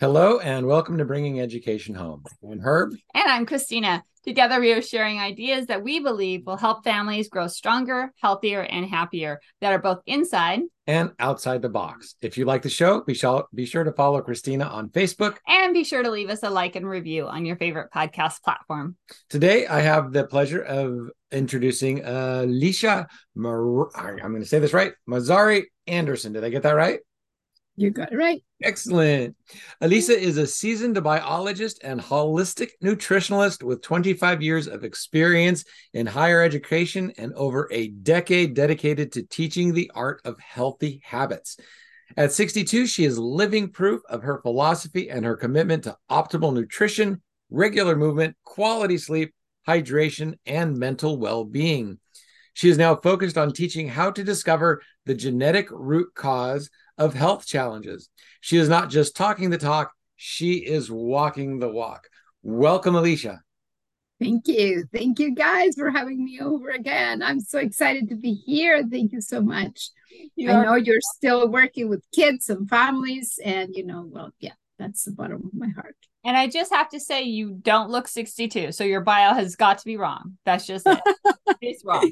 Hello and welcome to Bringing Education Home. I'm Herb. And I'm Kristina. Together, we are sharing ideas that we believe will help families grow stronger, healthier, and happier that are both inside and outside the box. If you like the show, be sure, be sure to follow Kristina on Facebook. And be sure to leave us a like and review on your favorite podcast platform. Today, I have the pleasure of introducing uh, Alicia, Mar- I'm going to say this right, Mazari Andersen. Did I get that right? You got it right. Excellent. Alicia is a seasoned biologist and holistic nutritionalist with 25 years of experience in higher education and over a decade dedicated to teaching the art of healthy habits. At 62, she is living proof of her philosophy and her commitment to optimal nutrition, regular movement, quality sleep, hydration, and mental well being. She is now focused on teaching how to discover the genetic root cause of health challenges. She is not just talking the talk, she is walking the walk. Welcome, Alicia. Thank you. Thank you guys for having me over again. I'm so excited to be here. Thank you so much. You I know you're still working with kids and families, and you know, well, yeah, that's the bottom of my heart. And I just have to say, you don't look 62. So your bio has got to be wrong. That's just it. it's wrong.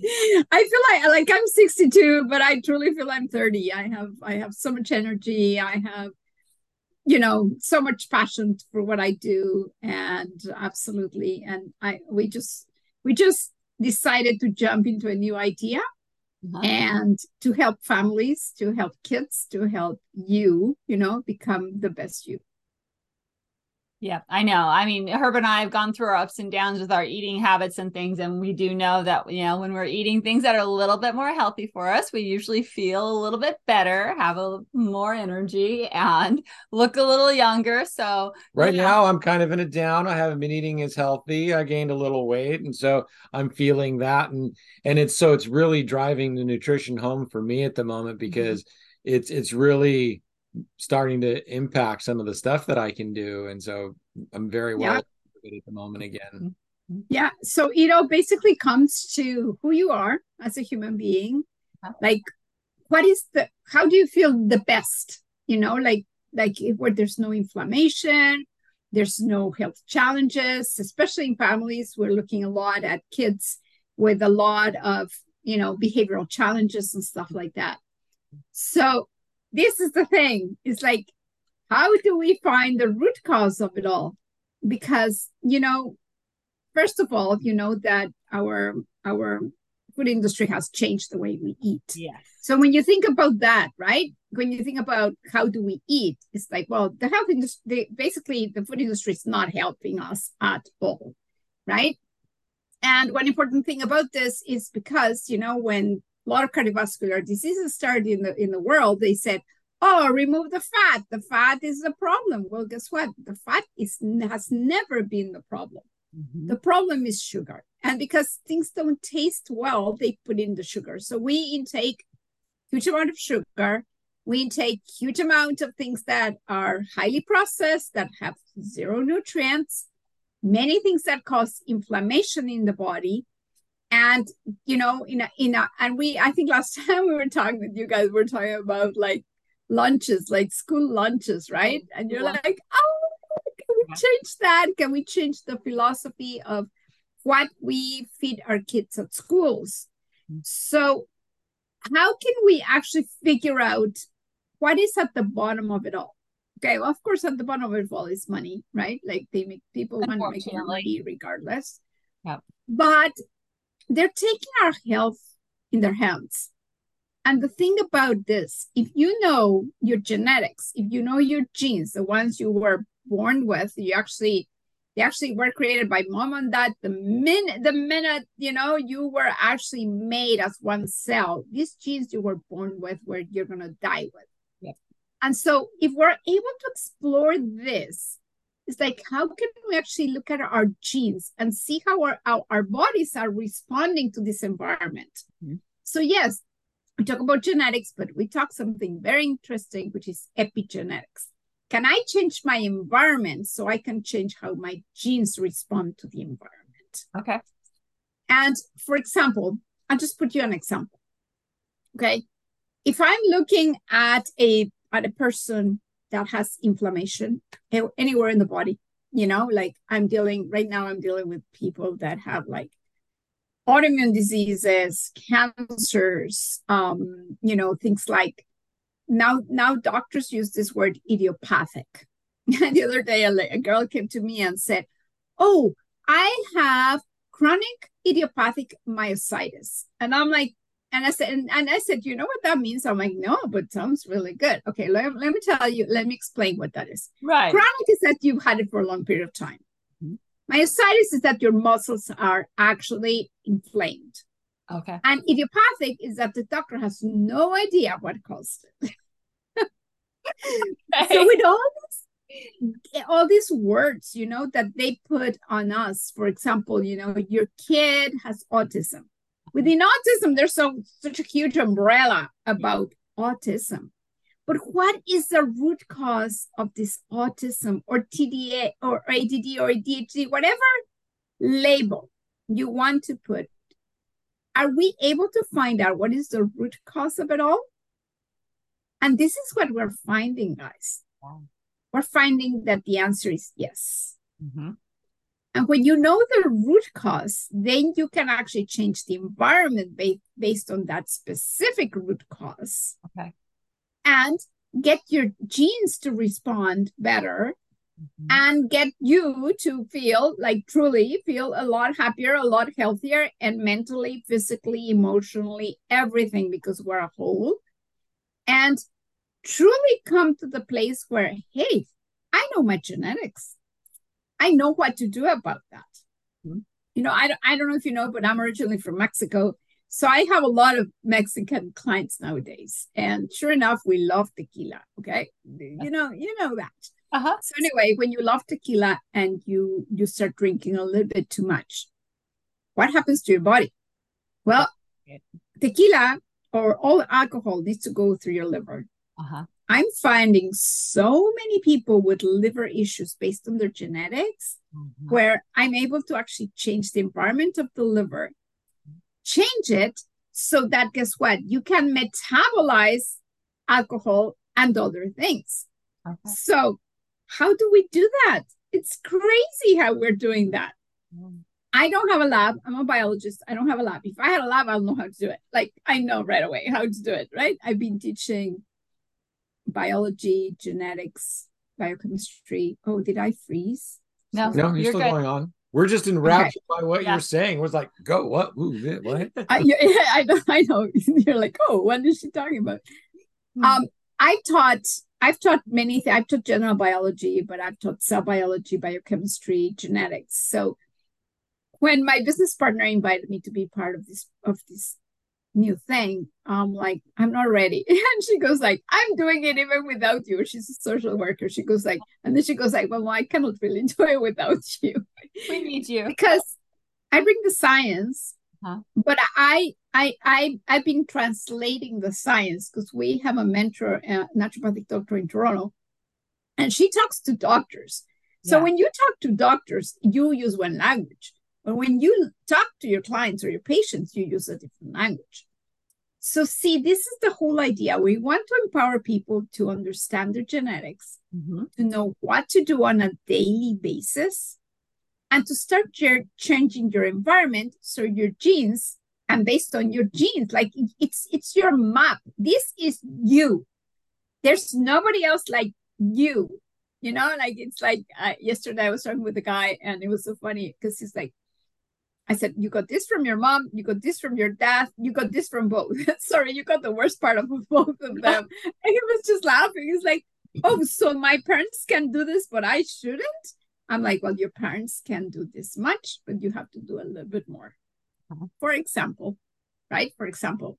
I feel like like I'm 62, but I truly feel I'm 30. I have I have so much energy. I have, you know, so much passion for what I do. And absolutely. And I we just we just decided to jump into a new idea uh-huh. and to help families, to help kids, to help you, you know, become the best you. Yeah, I know. I mean, Herb and I have gone through our ups and downs with our eating habits and things. And we do know that, you know, when we're eating things that are a little bit more healthy for us, we usually feel a little bit better, have a more energy, and look a little younger. So, right now, I'm kind of in a down. I haven't been eating as healthy. I gained a little weight. And so I'm feeling that. And, and it's so it's really driving the nutrition home for me at the moment mm-hmm. because mm-hmm. it's, it's really, starting to impact some of the stuff that I can do. And so I'm very well yeah. at the moment again. Yeah. So it all basically comes to who you are as a human being. Uh-huh. Like, what is the, how do you feel the best? You know, like, like where there's no inflammation, there's no health challenges, especially in families. We're looking a lot at kids with a lot of, you know, behavioral challenges and stuff like that. So this is the thing. It's like, how do we find the root cause of it all? Because, you know, first of all, you know that our our food industry has changed the way we eat. Yes. So when you think about that, right? When you think about how do we eat, it's like, well, the health industry, basically, the food industry is not helping us at all, right? And one important thing about this is because, you know, when a lot of cardiovascular diseases started in the in the world, they said, "Oh, remove the fat. The fat is the problem." Well, guess what? The fat is has never been the problem. Mm-hmm. The problem is sugar, and because things don't taste well, they put in the sugar. So we intake huge amount of sugar. We intake huge amount of things that are highly processed, that have zero nutrients, many things that cause inflammation in the body and you know in a in a and we i think last time we were talking with you guys we are talking about like lunches like school lunches right? And you're yeah. like oh can we change that? Can we change the philosophy of what we feed our kids at schools? Mm-hmm. so how can we actually figure out what is at the bottom of it all? Okay well of course at the bottom of it all is money right? Like they make people want to make money regardless. Yeah but they're taking our health in their hands. And the thing about this, if you know your genetics, if you know your genes, the ones you were born with, you actually they actually were created by mom and dad the minute the minute you know you were actually made as one cell these genes you were born with where you're going to die with yeah. and so if we're able to explore this it's like how can we actually look at our genes and see how our, our, our bodies are responding to this environment? Mm-hmm. so yes we talk about genetics but we talk something very interesting which is epigenetics. Can i change my environment so i can change how my genes respond to the environment? Okay. And for example i'll just put you an example okay? If i'm looking at a at a person that has inflammation anywhere in the body. You know, like I'm dealing right now, I'm dealing with people that have like autoimmune diseases, cancers, um, you know, things like now now doctors use this word idiopathic. the other day, a, a girl came to me and said, "Oh, I have chronic idiopathic myositis," and I'm like, and I said, and, and, I said, you know what that means? I'm like, no, but sounds really good. Okay, let, let me tell you, let me explain what that is. Right. Chronic is that you've had it for a long period of time. Mm-hmm. Myositis is that your muscles are actually inflamed. Okay. And idiopathic is that the doctor has no idea what caused it. okay. So with all this, all these words, you know, that they put on us, for example, you know, your kid has autism Within autism, there's so such a huge umbrella about autism. But what is the root cause of this autism or TDA or ADD or ADHD, whatever label you want to put? Are we able to find out what is the root cause of it all? And this is what we're finding, guys. Wow. We're finding that the answer is yes. Mm-hmm. And when you know the root cause, then you can actually change the environment ba- based on that specific root cause. Okay. And get your genes to respond better mm-hmm. and get you to feel like truly feel a lot happier, a lot healthier, and mentally, physically, emotionally, everything because we're a whole. And truly come to the place where, hey, I know my genetics. I know what to do about that. Mm-hmm. You know, I, I don't know if you know, but I'm originally from Mexico. So I have a lot of Mexican clients nowadays. And sure enough, we love tequila. Okay. You know, you know that. Uh-huh. So anyway, when you love tequila and you you start drinking a little bit too much, what happens to your body? Well, tequila or all alcohol needs to go through your liver. Uh-huh. I'm finding so many people with liver issues based on their genetics, mm-hmm. where I'm able to actually change the environment of the liver, change it so that guess what? You can metabolize alcohol and other things. Okay. So, how do we do that? It's crazy how we're doing that. Mm. I don't have a lab. I'm a biologist. I don't have a lab. If I had a lab, I'll know how to do it. Like I know right away how to do it, right? I've been teaching biology, genetics, biochemistry. Oh, did I freeze? No, no, you're, you're still good. going on. We're just enraptured okay. by what yeah. you're saying. Was like, go what? Ooh, what? I, yeah, I know. I know. You're like, oh, what is she talking about? Mm-hmm. Um, I taught. I've taught many things. I've taught general biology, but I've taught cell biology, biochemistry, genetics. So when my business partner invited me to be part of this of this new thing i'm like i'm not ready. And she goes like i'm doing it even without you. She's a social worker. She goes like and then she goes like well i cannot really do it without you. We need you. Because i bring the science huh? but i i i i've been translating the science because we have a mentor a naturopathic doctor in toronto and she talks to doctors. So yeah. when you talk to doctors you use one language. But when you talk to your clients or your patients, you use a different language. So, see, this is the whole idea. We want to empower people to understand their genetics, mm-hmm. to know what to do on a daily basis, and to start your, changing your environment so your genes and based on your genes, like it's it's your map. This is you. There's nobody else like you. You know, like it's like uh, yesterday I was talking with a guy and it was so funny because he's like, I said, You got this from your mom, you got this from your dad, you got this from both. Sorry, you got the worst part of both of them. and he was just laughing. He's like, Oh, so my parents can do this, but I shouldn't? I'm like, Well, your parents can do this much, but you have to do a little bit more. Uh-huh. For example, right? For example,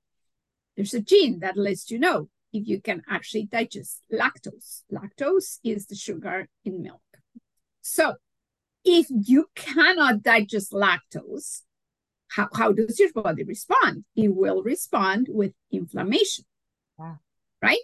there's a gene that lets you know if you can actually digest lactose. Lactose is the sugar in milk. So if you cannot digest lactose, how, how does your body respond? It will respond with inflammation, right?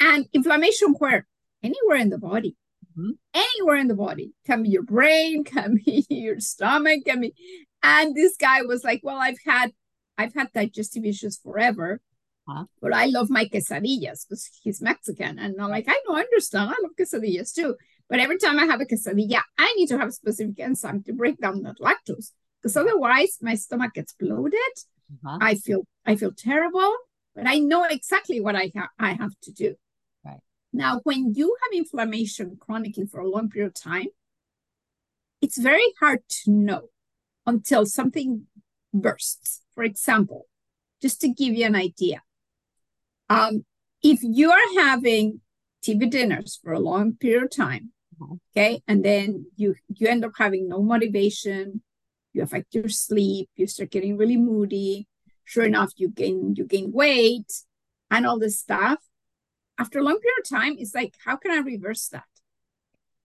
And inflammation where? Anywhere in the body. Mm-hmm. Anywhere in the body. Can be your brain, can be your stomach, can be. And this guy was like, Well, I've had I've had digestive issues forever. Huh? But I love my quesadillas because he's Mexican. And I'm like, I know, I understand. I love quesadillas too. But every time I have a quesadilla, I need to have a specific enzyme to break down that lactose. Because otherwise my stomach gets bloated. Uh-huh. I feel I feel terrible, but I know exactly what I ha- I have to do. Right. Now, when you have inflammation chronically for a long period of time, it's very hard to know until something bursts. For example, just to give you an idea, um, if you are having TV dinners for a long period of time. Okay, and then you you end up having no motivation, you affect your sleep, you start getting really moody. Sure enough, you gain you gain weight and all this stuff. After a long period of time, it's like, how can I reverse that?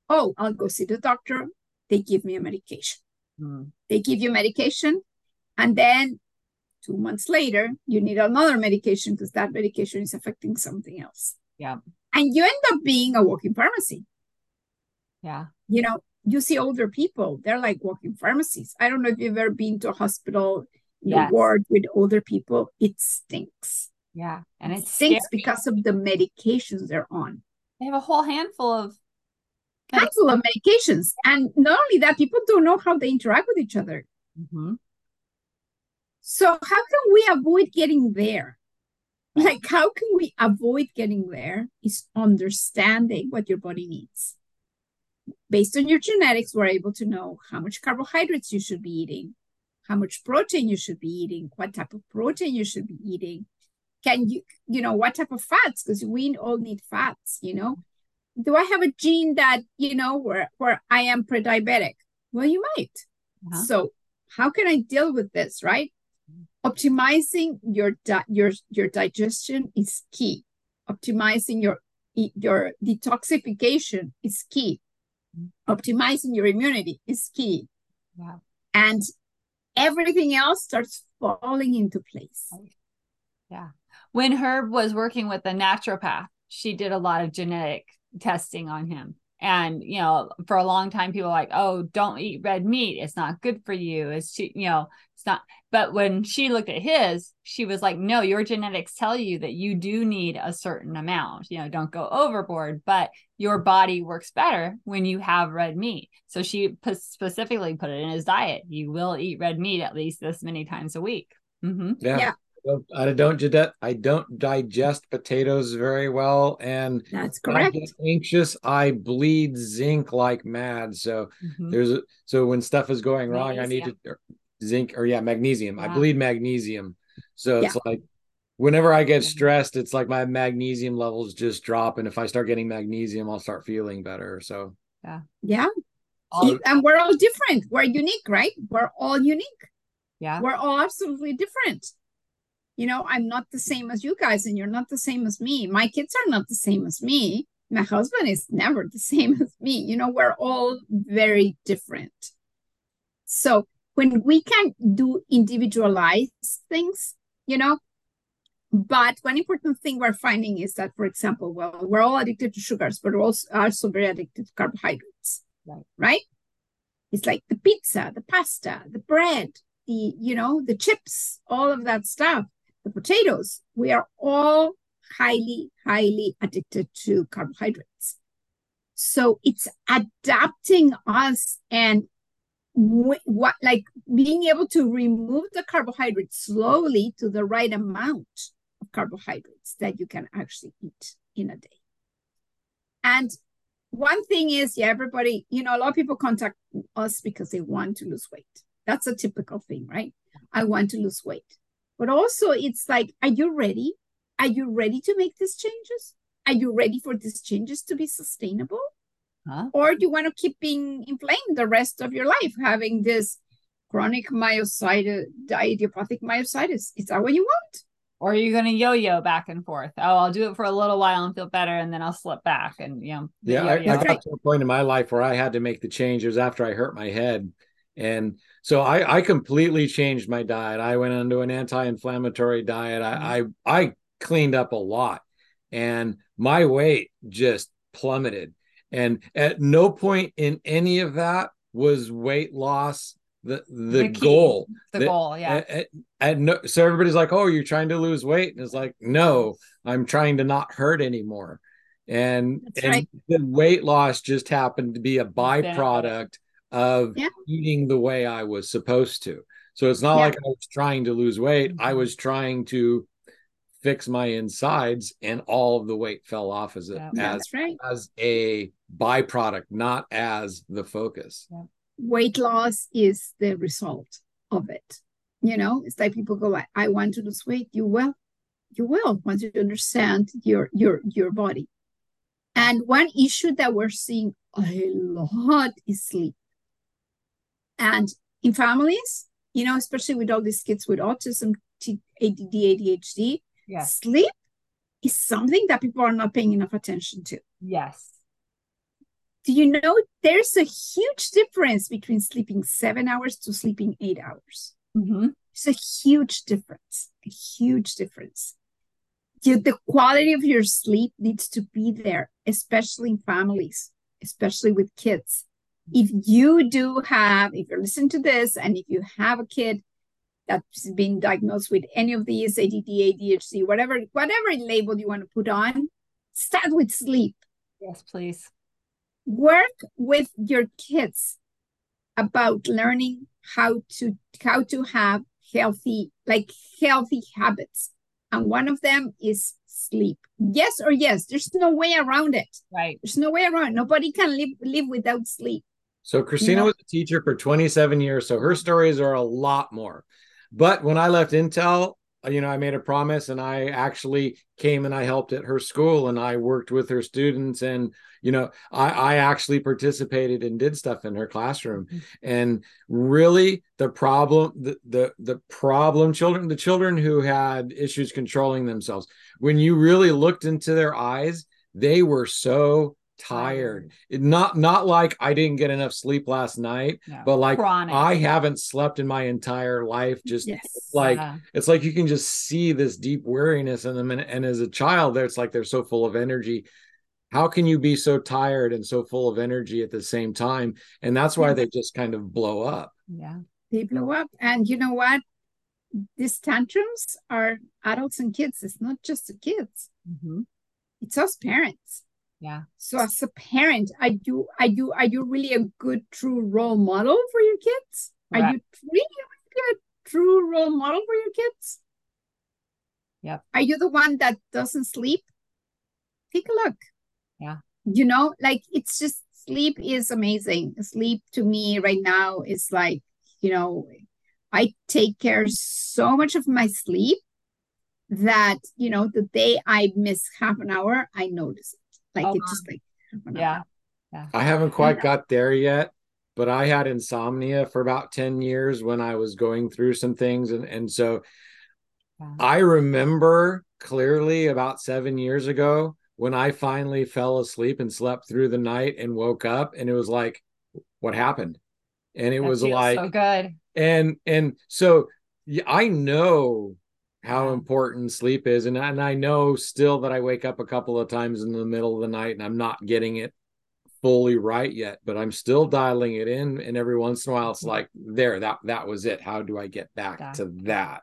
Oh, I'll go see the doctor. They give me a medication. Mm. They give you medication, and then two months later, you need another medication because that medication is affecting something else. Yeah. And you end up being a walking pharmacy. Yeah. You know, you see older people, they're like walking pharmacies. I don't know if you've ever been to a hospital Yes. ward with older people. It stinks. Yeah. And It stinks scary. because of the medications they're on. they have a whole handful of Handful of medications. And not only that, people don't know how they interact with each other. Mhm. So how can we avoid getting there? Like how can we avoid getting there is understanding what your body needs. Based on your genetics, we're able to know how much carbohydrates you should be eating, how much protein you should be eating, what type of protein you should be eating. Can you, you know, what type of fats? Because we all need fats, you know. Do I have a gene that, you know, where where I am pre-diabetic? Well, you might. Uh-huh. So how can I deal with this, right? Optimizing your di- your your digestion is key. Optimizing your your detoxification is key. Optimizing your immunity is key. And everything else starts falling into place. Yeah. When Herb was working with the naturopath, she did a lot of genetic testing on him. And, you know, for a long time, people were like, oh, don't eat red meat. It's not good for you. It's, too, you know, it's not. But when she looked at his, she was like, no, your genetics tell you that you do need a certain amount. You know, don't go overboard, but your body works better when you have red meat. So she p- specifically put it in his diet. You will eat red meat at least this many times a week. mm-hmm. Yeah. Yeah. I don't- I don't digest I don't digest potatoes very well and That's correct. I correct. get anxious I bleed zinc like mad so Mhm. there's a, so when stuff is going wrong I need to or zinc or yeah magnesium I bleed magnesium so Yeah. it's like whenever I get stressed it's like my magnesium levels just drop and if I start getting magnesium I'll start feeling better so Yeah. All- and we're all different. We're unique, right? We're all unique. yeah. We're all absolutely different. You know, I'm not the same as you guys, and you're not the same as me. My kids are not the same as me. My husband is never the same as me. You know, we're all very different. So when we can do individualized things, you know, but one important thing we're finding is that, for example, well, we're all addicted to sugars, but we're also, also very addicted to carbohydrates. Right. Right? It's like the pizza, the pasta, the bread, the, you know, the chips, all of that stuff, the potatoes. We are all highly, highly addicted to carbohydrates. So it's adapting us and wh- what like being able to remove the carbohydrates slowly to the right amount of carbohydrates that you can actually eat in a day. And one thing is, yeah, everybody, you know, a lot of people contact us because they want to lose weight. That's a typical thing, right? I want to lose weight. But also, it's like, are you ready? Are you ready to make these changes? Are you ready for these changes to be sustainable? Huh? Or do you want to keep being inflamed the rest of your life, having this chronic myositis, idiopathic myositis? Is that what you want? Or are you going to yo-yo back and forth? Oh, I'll do it for a little while and feel better, and then I'll slip back. And you know, the yeah I, I got to a point in my life where I had to make the change it was after I hurt my head and so I, I completely changed my diet. I went onto an anti-inflammatory diet. I, mm-hmm. I I cleaned up a lot, and my weight just plummeted. And at no point in any of that was weight loss the the, The goal. The The- goal, yeah. And, and no, so everybody's like, "Oh, you're trying to lose weight," and it's like, "No, I'm trying to not hurt anymore." And That's and right. the weight loss just happened to be a byproduct of Yeah. eating the way I was supposed to. So it's not Yeah. like I was trying to lose weight. I Mhm. was trying to fix my insides, and all of the weight fell off as a Yeah. as right. as a byproduct, not as the focus. Weight loss is the result of it. You know, it's like people go, I, I want to lose weight. You will. You will once you understand your your your body. And one issue that we're seeing a lot is sleep. And in families, you know, especially with all these kids with autism, ADD, ADHD, Yes. sleep is something that people are not paying enough attention to. Yes. Do you know there's a huge difference between sleeping seven hours to sleeping eight hours? hmm It's a huge difference, a huge difference. You, the quality of your sleep needs to be there, especially in families, especially with kids. If you do have, if you're listening to this, and if you have a kid that's been diagnosed with any of these ADD, ADHD, whatever, whatever label you want to put on, start with sleep. Yes, please. Work with your kids about learning how to how to have healthy like healthy habits and one of them is sleep yes or yes there's no way around it Right. there's no way around nobody can live live without sleep So Kristina Yeah. was a teacher for 27 years, so her stories are a lot more. But when I left Intel, uh, you know, I made a promise and I actually came and I helped at her school and I worked with her students and you know, I I actually participated and did stuff in her classroom. Mhm. And really the problem the the the problem children the children who had issues controlling themselves when you really looked into their eyes, they were so tired. It, not not like i didn't get enough sleep last night No. but like Chronic. i haven't slept in my entire life just yes. like Yeah. it's like you can just see this deep weariness in them and, and as a child there it's like they're so full of energy. How can you be so tired and so full of energy at the same time? And that's why Yeah. they just kind of blow up. Yeah. they blow up. And you know what? These tantrums are adults and kids. It's not just the kids. Hmm it's us parents Yeah. so as a parent are you are you are you really a good true role model for your kids? Are you really a true role model for your kids? Yep. are you the one that doesn't sleep? Take a look. Yeah. you know like it's just sleep is amazing. Sleep to me right now is like you know i take care so much of my sleep that you know the day i miss half an hour i notice it like Oh, it's just like half an Yeah. i haven't quite Yeah. got there yet but i had insomnia for about 10 years when i was going through some things and and so Yeah. I remember clearly about seven years ago when I finally fell asleep and slept through the night and woke up, and it was like, what happened? And it That was like, so good. and and so I know how important sleep is, and and I know still that I wake up a couple of times in the middle of the night and I'm not getting it fully right yet, but I'm still dialing it in, and every once in a while it's like, there, that that was it. How do I get back Back. to that?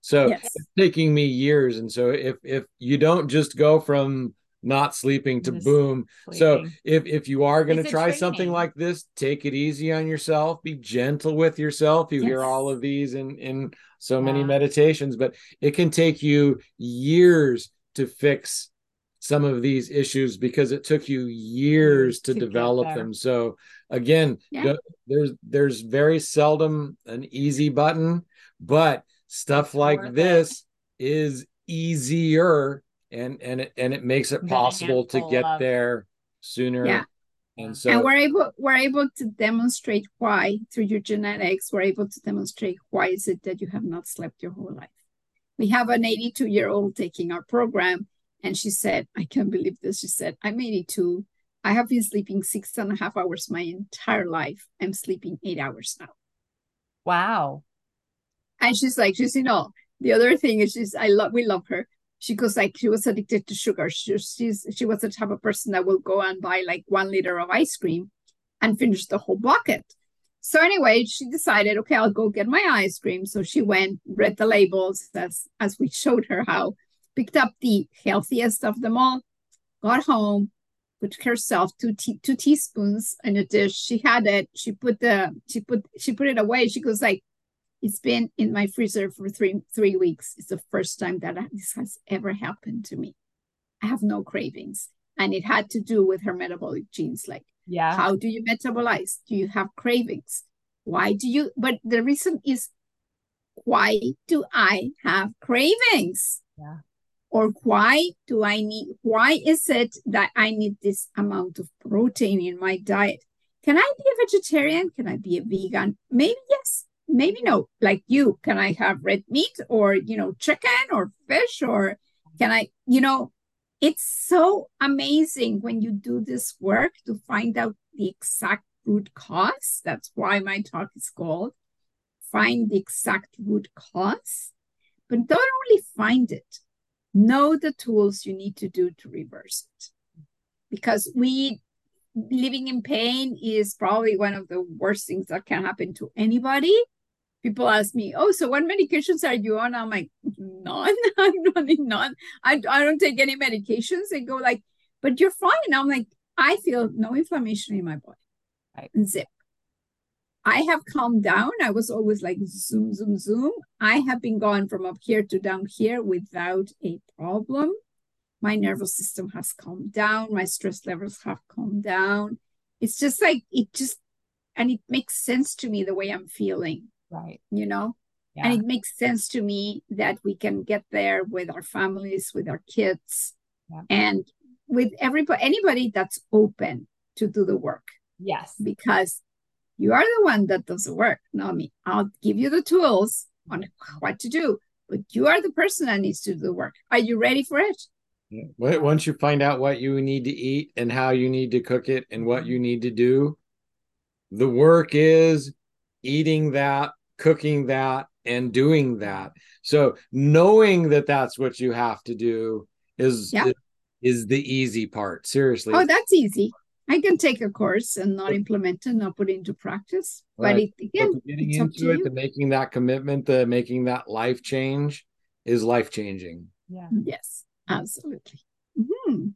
So yes it's taking me years and so if if you don't just go from not sleeping to boom. So if if you are going to It's try something like this take it easy on yourself. Be gentle with yourself. You hear all of these in in so many meditations but it can take you years to fix some of these issues because it took you years to, to develop them. So again Yeah. there's there's very seldom an easy button but stuff like this is easier and and it and it makes it possible to get of- there sooner. Yeah. and so and we're able we're able to demonstrate why through your genetics we're able to demonstrate why is it that you have not slept your whole life. We have an 82 year old taking our program and she said i can't believe this she said i'm 82 i have been sleeping six and a half hours my entire life. I'm sleeping eight hours now. Wow. and she's like she's you know the other thing is she's i love we love her she goes like she was addicted to sugar she, she's she was the type of person that will go and buy like one liter of ice cream and finish the whole bucket So anyway, she decided, okay, I'll go get my ice cream. So she went, read the labels as as we showed her how, picked up the healthiest of them all, got home, put herself two te- two teaspoons in a dish. She had it. She put the she put she put it away. She goes like, it's been in my freezer for three three weeks. It's the first time that this has ever happened to me. I have no cravings, and it had to do with her metabolic genes. Like, Yeah. how do you metabolize? Do you have cravings? Why do you? But the reason is, why do I have cravings? Yeah. Or why do I need? Why is it that I need this amount of protein in my diet? Can I be a vegetarian? Can I be a vegan? Maybe yes, maybe no. Like you, can I have red meat or you know chicken or fish or can I? You know, it's so amazing when you do this work to find out the exact root cause. That's why my talk is called Find the Exact Root Cause. But don't only find it, know the tools you need to do to reverse it. Because we living in pain is probably one of the worst things that can happen to anybody. People ask me, "Oh, so what medications are you on?" I'm like, "None. I'm running none. I I don't take any medications." They go like, "But you're fine." I'm like, "I feel no inflammation in my body." Right. Zip. I have calmed down. I was always like zoom, zoom, zoom. I have been gone from up here to down here without a problem. My nervous system has calmed down. My stress levels have calmed down. It's just like it just, and it makes sense to me the way I'm feeling, Right. you know? Yeah. And it makes sense to me that we can get there with our families, with our kids, Yeah. and with everybody, anybody that's open to do the work yes. because you are the one that does the work, not me. I'll give you the tools on what to do, but you are the person that needs to do the work. Are you ready for it? Once you find out what you need to eat and how you need to cook it and what you need to do, the work is eating that, cooking that, and doing that. So knowing that that's what you have to do is Yeah. is the easy part. Seriously. Oh, that's easy. I can take a course and not implement it, not put it into practice. But Right. it, again, the getting it's up into to it, you. the making that commitment, the making that life change is life changing. Yeah. yes, absolutely. Mhm.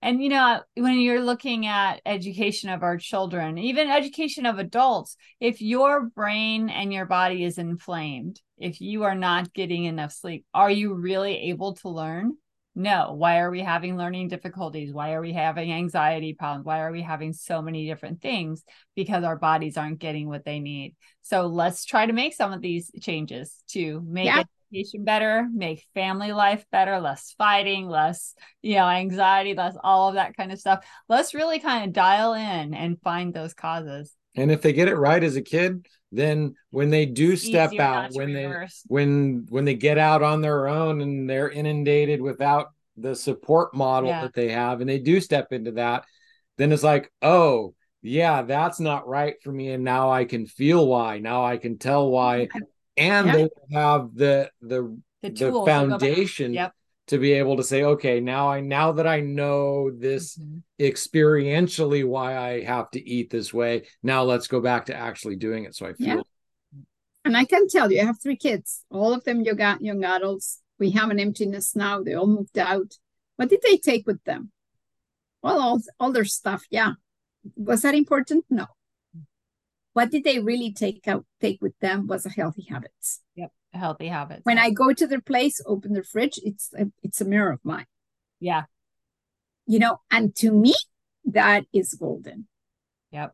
And you know, when you're looking at education of our children, even education of adults, if your brain and your body is inflamed, if you are not getting enough sleep, are you really able to learn? No. Why are we having learning difficulties? Why are we having anxiety problems? Why are we having so many different things? Because our bodies aren't getting what they need. So let's try to make some of these changes to make Yeah. Education better, make family life better, less fighting, less you know, anxiety, less all of that kind of stuff. Let's really kind of dial in and find those causes. And if they get it right as a kid, then when they do step Easier out, when they reverse. when when they get out on their own and they're inundated without the support model Yeah. that they have and they do step into that then it's like oh yeah that's not right for me and now i can feel why now i can tell why and Yeah. they have the the the the tools to go back. foundation Yep. to be able to say okay now i now that i know this Mhm. experientially why i have to eat this way now let's go back to actually doing it so i feel Yeah. And I can tell you, I have three kids, all of them young, young adults. We have an emptiness now. They all moved out. What did they take with them? Well, all, all their stuff, yeah. Was that important? No. What did they really take out take with them was a healthy habits. Yep, healthy habits. When I go to their place, open their fridge, it's a, it's a mirror of mine. yeah. You know, and to me, that is golden. Yep.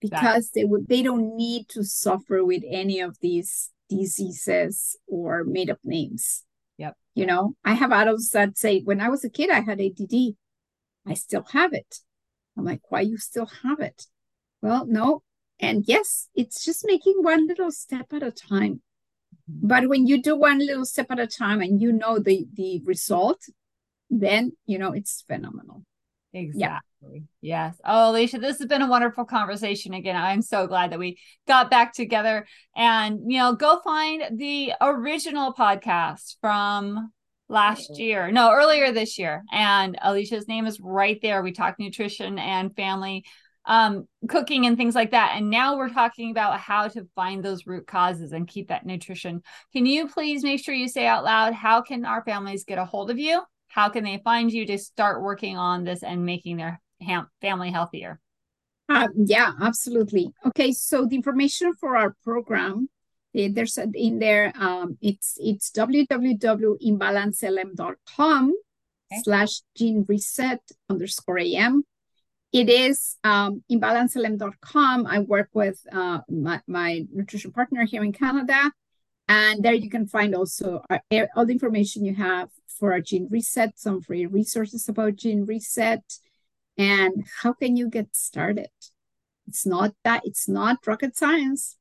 because they would they don't need to suffer with any of these diseases or made up names. Yep. You know, I have adults that say, when I was a kid, I had ADD. I still have it. I'm like, why you still have it? Well, no. And yes, it's just making one little step at a time. Mm-hmm. But when you do one little step at a time and you know the the result, then you know it's phenomenal. Exactly. Yes. Oh, Alicia, this has been a wonderful conversation again. I'm so glad that we got back together and, you know, go find the original podcast from last oh. year. No, earlier this year. And Alicia's name is right there. We talk nutrition and family um, cooking and things like that. And now we're talking about how to find those root causes and keep that nutrition. Can you please make sure you say out loud how can our families get a hold of you? How can they find you to start working on this and making their family healthier? Uh, yeah, absolutely. Okay, so the information for our program, eh, there's a, in there. Um, it's it's www.inbalancelm.com okay. slash gene reset underscore am it is um, inbalancelm.com. I work with uh, my, my, nutrition partner here in Canada. And there you can find also our, all the information you have for our gene reset, some free resources about gene reset, and how can you get started. It's not that, it's not rocket science.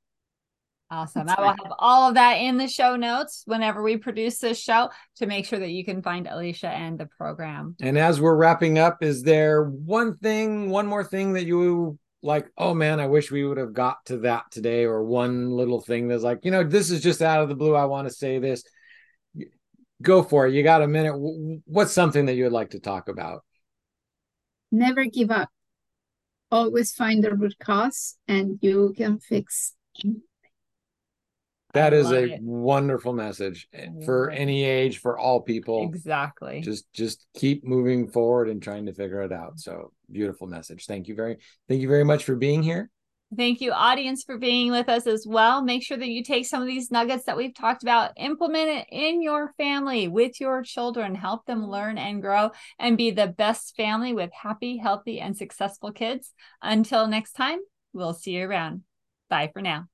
Awesome. That's I will have all of that in the show notes whenever we produce this show to make sure that you can find Alicia and the program. And as we're wrapping up, is there one thing, one more thing that you like, oh man, I wish we would have got to that today, or one little thing that's like, you know, this is just out of the blue. I want to say this. Go for it. You got a minute. What's something that you would like to talk about? Never give up. Always find the root cause, and you can fix That is a it. wonderful message eh, for any age, for all people. Exactly. Just just keep moving forward and trying to figure it out. So beautiful message. Thank you very thank you very much for being here. Thank you, audience, for being with us as well. Make sure that you take some of these nuggets that we've talked about, implement it in your family with your children, help them learn and grow, and be the best family with happy, healthy, and successful kids. Until next time, we'll see you around. Bye for now.